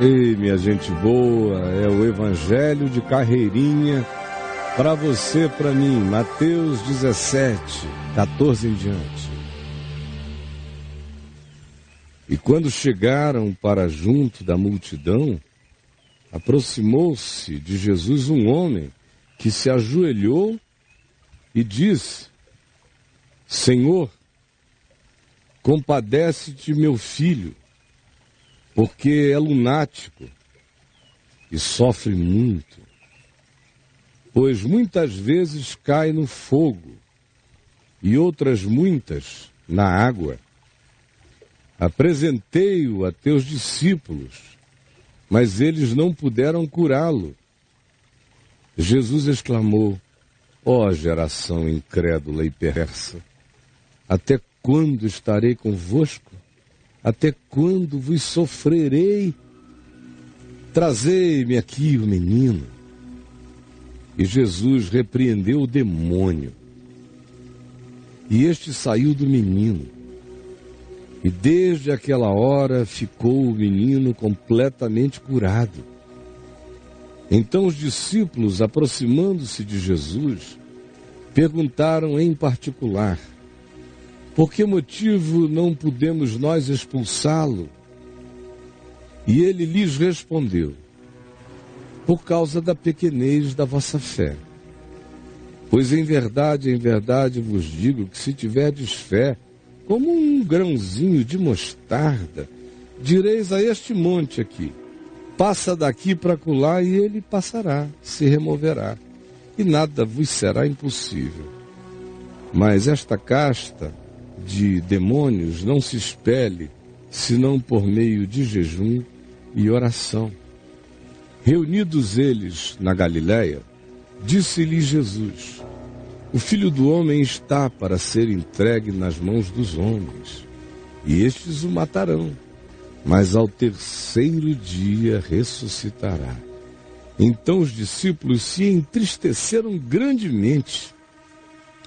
Ei, minha gente boa, é o Evangelho de Carreirinha para você, para mim, Mateus 17, 14 em diante. E quando chegaram para junto da multidão, aproximou-se de Jesus um homem que se ajoelhou e disse: Senhor, compadece-te, meu filho porque é lunático e sofre muito, pois muitas vezes cai no fogo e outras muitas na água. Apresentei-o a teus discípulos, mas eles não puderam curá-lo. Jesus exclamou: Ó oh, geração incrédula e perversa, até quando estarei convosco? Até quando vos sofrerei? Trazei-me aqui o menino. E Jesus repreendeu o demônio. E este saiu do menino. E desde aquela hora ficou o menino completamente curado. Então os discípulos, aproximando-se de Jesus, perguntaram em particular: por que motivo não podemos nós expulsá-lo? E ele lhes respondeu: Por causa da pequenez da vossa fé. Pois em verdade, em verdade vos digo que se tiverdes fé, como um grãozinho de mostarda, direis a este monte aqui: passa daqui para colar, e ele passará, se removerá, e nada vos será impossível. Mas esta casta de demônios não se espelhe senão por meio de jejum e oração. Reunidos eles na Galiléia, disse-lhe Jesus: O filho do homem está para ser entregue nas mãos dos homens, e estes o matarão, mas ao terceiro dia ressuscitará. Então os discípulos se entristeceram grandemente,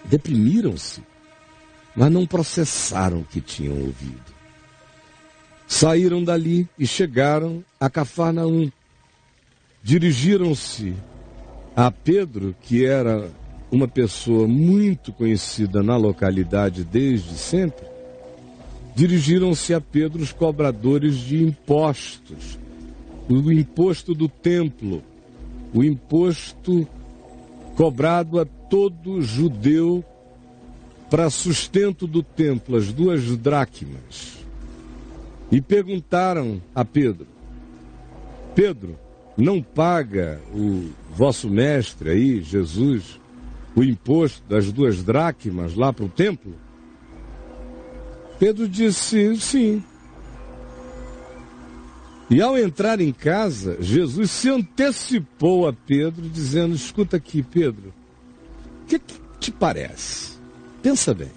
deprimiram-se mas não processaram o que tinham ouvido. Saíram dali e chegaram a Cafarnaum. Dirigiram-se a Pedro, que era uma pessoa muito conhecida na localidade desde sempre. Dirigiram-se a Pedro os cobradores de impostos, o imposto do templo, o imposto cobrado a todo judeu para sustento do templo as duas dracmas e perguntaram a Pedro: Pedro, não paga o vosso mestre aí, Jesus, o imposto das duas dracmas lá para o templo? Pedro disse sim. E ao entrar em casa, Jesus se antecipou a Pedro, dizendo: Escuta aqui, Pedro, o que, que te parece? Pensa bem.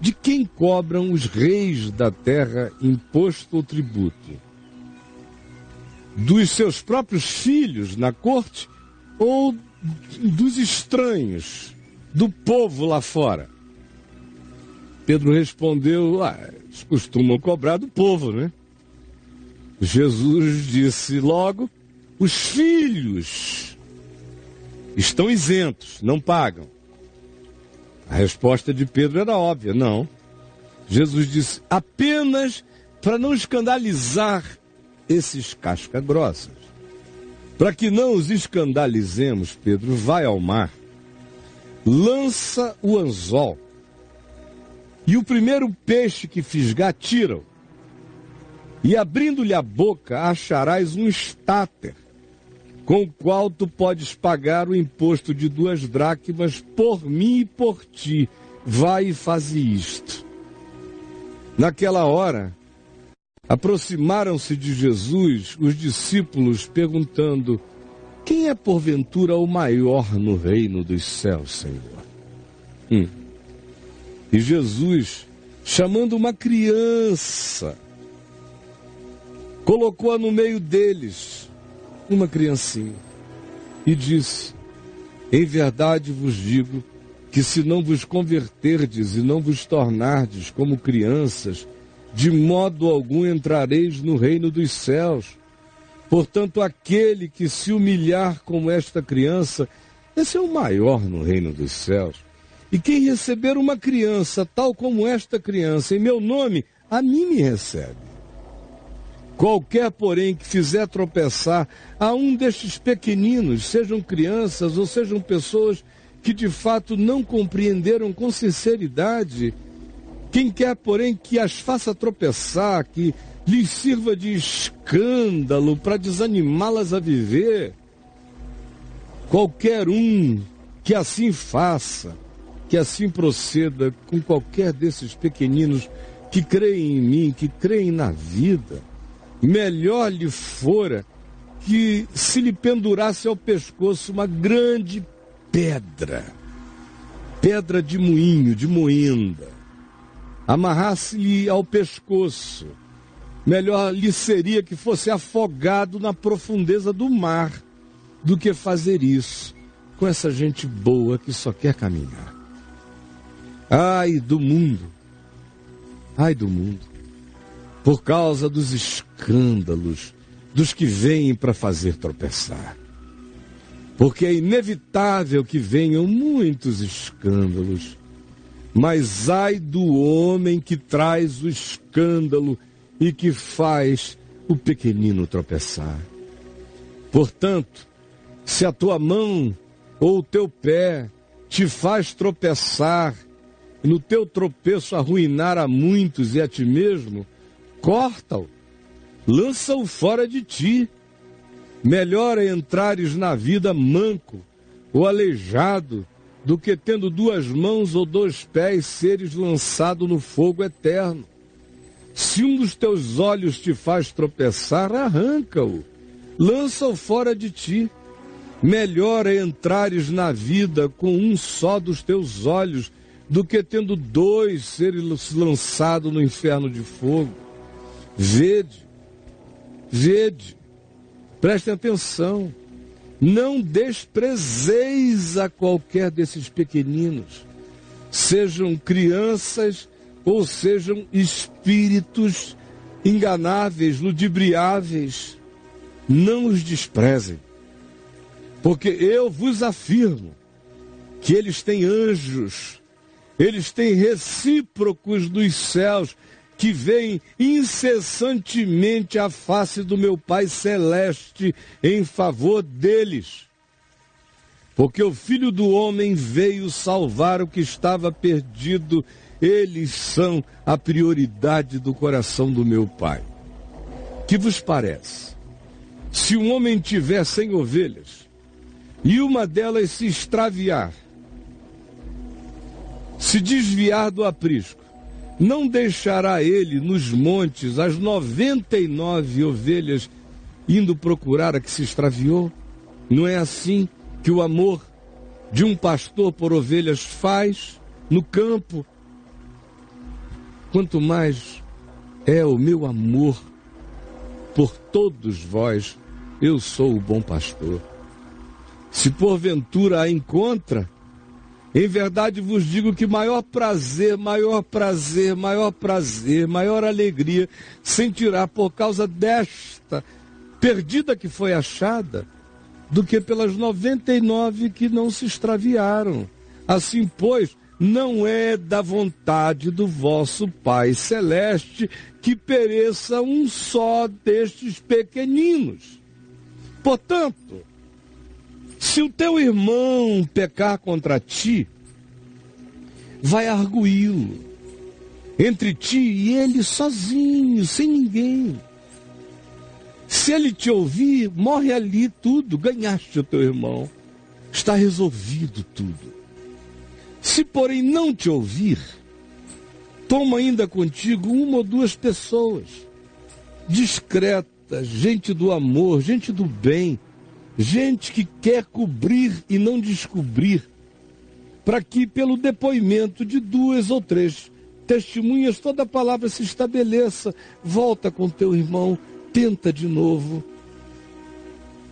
De quem cobram os reis da terra imposto ou tributo? Dos seus próprios filhos na corte ou dos estranhos, do povo lá fora? Pedro respondeu: ah, eles costumam cobrar do povo, né? Jesus disse logo: os filhos estão isentos, não pagam. A resposta de Pedro era óbvia: não. Jesus disse: apenas para não escandalizar esses casca-grossas. Para que não os escandalizemos, Pedro vai ao mar, lança o anzol, e o primeiro peixe que fisgar, tira-o. E abrindo-lhe a boca, acharás um estáter com o qual tu podes pagar o imposto de duas dracmas por mim e por ti. Vai e faze isto. Naquela hora, aproximaram-se de Jesus os discípulos, perguntando: Quem é porventura o maior no reino dos céus, Senhor? Hum. E Jesus, chamando uma criança, colocou-a no meio deles uma criancinha, e disse: Em verdade vos digo que se não vos converterdes e não vos tornardes como crianças, de modo algum entrareis no reino dos céus. Portanto, aquele que se humilhar como esta criança, esse é o maior no reino dos céus. E quem receber uma criança tal como esta criança em meu nome, a mim me recebe. Qualquer, porém, que fizer tropeçar a um destes pequeninos, sejam crianças ou sejam pessoas que de fato não compreenderam com sinceridade, quem quer, porém, que as faça tropeçar, que lhes sirva de escândalo para desanimá-las a viver, qualquer um que assim faça, que assim proceda com qualquer desses pequeninos que creem em mim, que creem na vida, melhor lhe fora que se lhe pendurasse ao pescoço uma grande pedra, pedra de moinho, de moenda, amarrasse-lhe ao pescoço. Melhor lhe seria que fosse afogado na profundeza do mar do que fazer isso com essa gente boa que só quer caminhar. Ai do mundo, ai do mundo por causa dos escândalos dos que vêm para fazer tropeçar. Porque é inevitável que venham muitos escândalos, mas ai do homem que traz o escândalo e que faz o pequenino tropeçar. Portanto, se a tua mão ou o teu pé te faz tropeçar, no teu tropeço arruinar a muitos e a ti mesmo, corta-o, lança-o fora de ti. Melhor é entrares na vida manco ou aleijado do que tendo duas mãos ou dois pés seres lançado no fogo eterno. Se um dos teus olhos te faz tropeçar, arranca-o, lança-o fora de ti. Melhor é entrares na vida com um só dos teus olhos do que tendo dois seres lançado no inferno de fogo. Vede, vede, prestem atenção, não desprezeis a qualquer desses pequeninos, sejam crianças ou sejam espíritos enganáveis, ludibriáveis, não os desprezem, porque eu vos afirmo que eles têm anjos, eles têm recíprocos dos céus que veem incessantemente a face do meu Pai Celeste em favor deles. Porque o Filho do Homem veio salvar o que estava perdido, eles são a prioridade do coração do meu Pai. Que vos parece? Se um homem tiver cem ovelhas e uma delas se extraviar, se desviar do aprisco, não deixará ele nos montes as noventa e nove ovelhas indo procurar a que se extraviou? Não é assim que o amor de um pastor por ovelhas faz no campo? Quanto mais é o meu amor por todos vós, eu sou o bom pastor. Se porventura a encontra, em verdade vos digo que maior prazer, maior prazer, maior prazer, maior alegria sentirá por causa desta perdida que foi achada, do que pelas 99 que não se extraviaram. Assim, pois, não é da vontade do vosso Pai Celeste que pereça um só destes pequeninos. Portanto, se o teu irmão pecar contra ti, vai arguí-lo entre ti e ele sozinho, sem ninguém. Se ele te ouvir, morre ali tudo, ganhaste o teu irmão. Está resolvido tudo. Se, porém, não te ouvir, toma ainda contigo uma ou duas pessoas, discretas, gente do amor, gente do bem, gente que quer cobrir e não descobrir, para que pelo depoimento de duas ou três testemunhas toda a palavra se estabeleça. Volta com teu irmão, tenta de novo.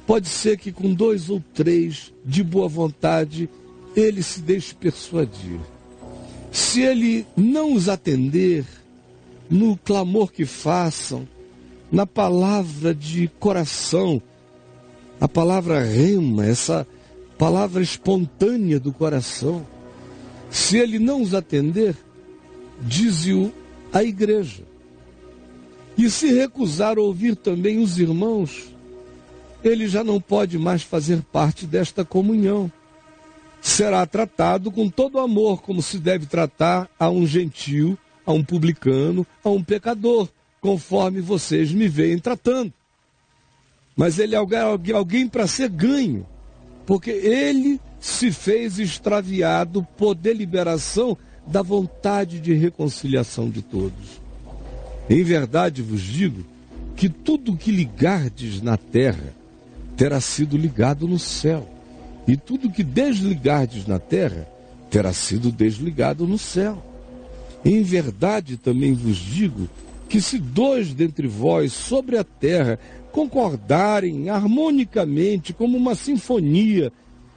Pode ser que com dois ou três de boa vontade ele se deixe persuadir. Se ele não os atender no clamor que façam, na palavra de coração, a palavra rema, essa palavra espontânea do coração. Se ele não os atender, diz-o a igreja. E se recusar ouvir também os irmãos, ele já não pode mais fazer parte desta comunhão. Será tratado com todo amor, como se deve tratar a um gentil, a um publicano, a um pecador, conforme vocês me veem tratando. Mas ele é alguém, alguém para ser ganho, porque ele se fez extraviado por deliberação da vontade de reconciliação de todos. Em verdade vos digo que tudo que ligardes na terra terá sido ligado no céu, e tudo que desligardes na terra terá sido desligado no céu. Em verdade também vos digo que se dois dentre vós sobre a terra concordarem harmonicamente como uma sinfonia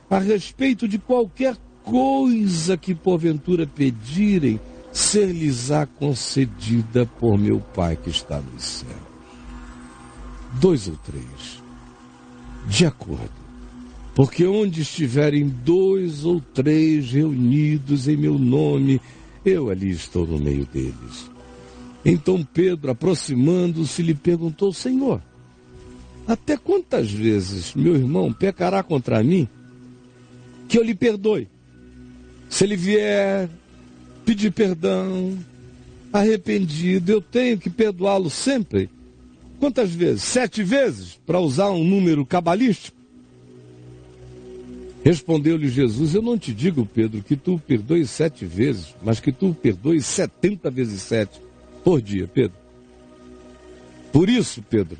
a respeito de qualquer coisa que porventura pedirem, ser-lhes-á concedida por meu Pai que está nos céus. Dois ou três, de acordo, porque onde estiverem dois ou três reunidos em meu nome, eu ali estou no meio deles. Então Pedro, aproximando-se, lhe perguntou: Senhor, até quantas vezes meu irmão pecará contra mim que eu lhe perdoe? Se ele vier pedir perdão, arrependido, eu tenho que perdoá-lo sempre. Quantas vezes? Sete vezes? Para usar um número cabalístico? Respondeu-lhe Jesus: Eu não te digo, Pedro, que tu perdoes sete vezes, mas que tu perdoes setenta vezes sete por dia, Pedro. Por isso, Pedro,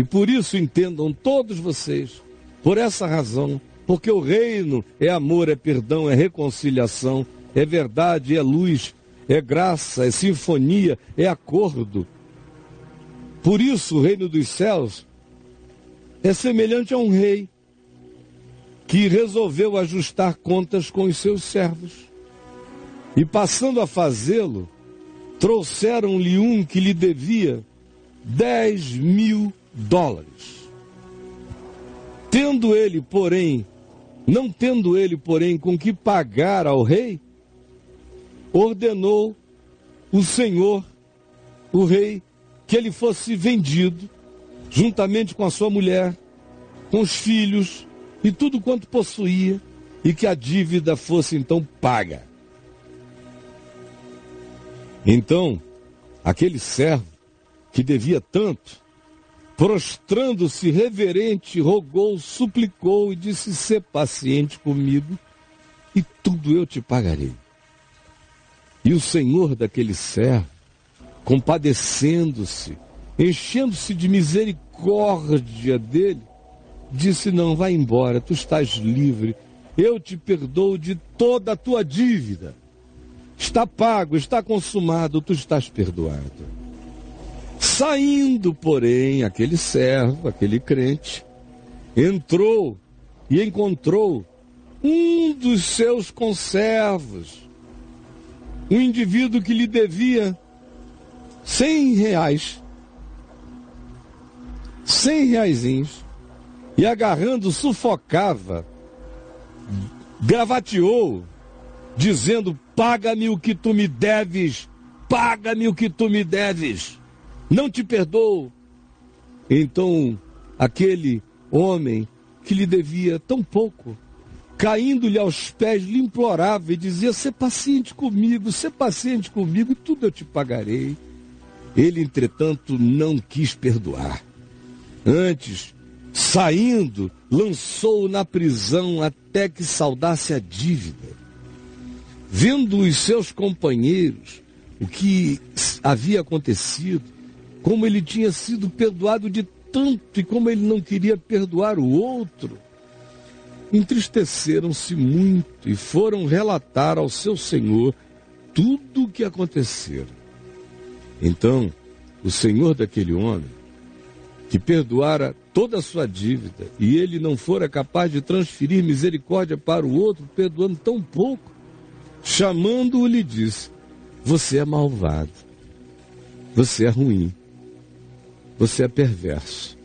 e por isso entendam todos vocês, por essa razão, porque o reino é amor, é perdão, é reconciliação, é verdade, é luz, é graça, é sinfonia, é acordo. Por isso o reino dos céus é semelhante a um rei que resolveu ajustar contas com os seus servos. E passando a fazê-lo, trouxeram-lhe um que lhe devia dez mil dólares. Tendo ele, porém, não tendo ele, porém, com que pagar ao rei, ordenou o Senhor, o rei, que ele fosse vendido, juntamente com a sua mulher, com os filhos e tudo quanto possuía, e que a dívida fosse então paga. Então, aquele servo que devia tanto, prostrando-se reverente, rogou, suplicou e disse: Sê paciente comigo e tudo eu te pagarei. E o senhor daquele servo, compadecendo-se, enchendo-se de misericórdia dele, disse: Não, vai embora, tu estás livre, eu te perdoo de toda a tua dívida. Está pago, está consumado, tu estás perdoado. Saindo, porém, aquele servo, aquele crente, entrou e encontrou um dos seus conservos, um indivíduo que lhe devia cem reais, cem reaisinhos, e agarrando sufocava, gravateou, dizendo: Paga-me o que tu me deves, paga-me o que tu me deves não te perdoo. Então, aquele homem que lhe devia tão pouco, caindo-lhe aos pés, lhe implorava e dizia: Ser paciente comigo, ser paciente comigo, e tudo eu te pagarei. Ele, entretanto, não quis perdoar. Antes, saindo, lançou-o na prisão até que saudasse a dívida. Vendo os seus companheiros o que havia acontecido, como ele tinha sido perdoado de tanto e como ele não queria perdoar o outro. Entristeceram-se muito e foram relatar ao seu senhor tudo o que acontecera. Então, o senhor daquele homem, que perdoara toda a sua dívida e ele não fora capaz de transferir misericórdia para o outro, perdoando tão pouco, chamando-o, lhe disse: Você é malvado, você é ruim você é perverso.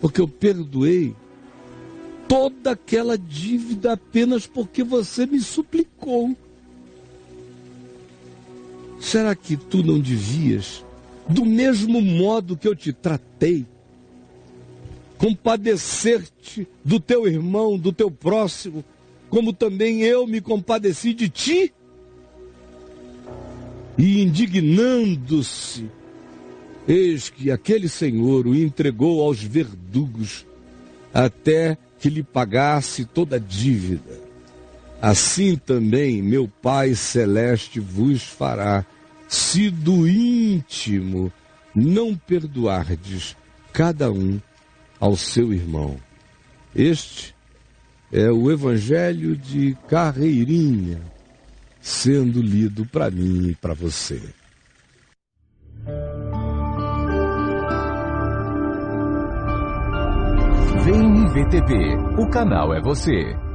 Porque eu perdoei toda aquela dívida apenas porque você me suplicou. Será que tu não devias, do mesmo modo que eu te tratei, compadecer-te do teu irmão, do teu próximo, como também eu me compadeci de ti? E indignando-se, eis que aquele senhor o entregou aos verdugos até que lhe pagasse toda a dívida. Assim também meu Pai Celeste vos fará, se do íntimo não perdoardes cada um ao seu irmão. Este é o Evangelho de Carreirinha sendo lido para mim e para você. VTV, o canal é você.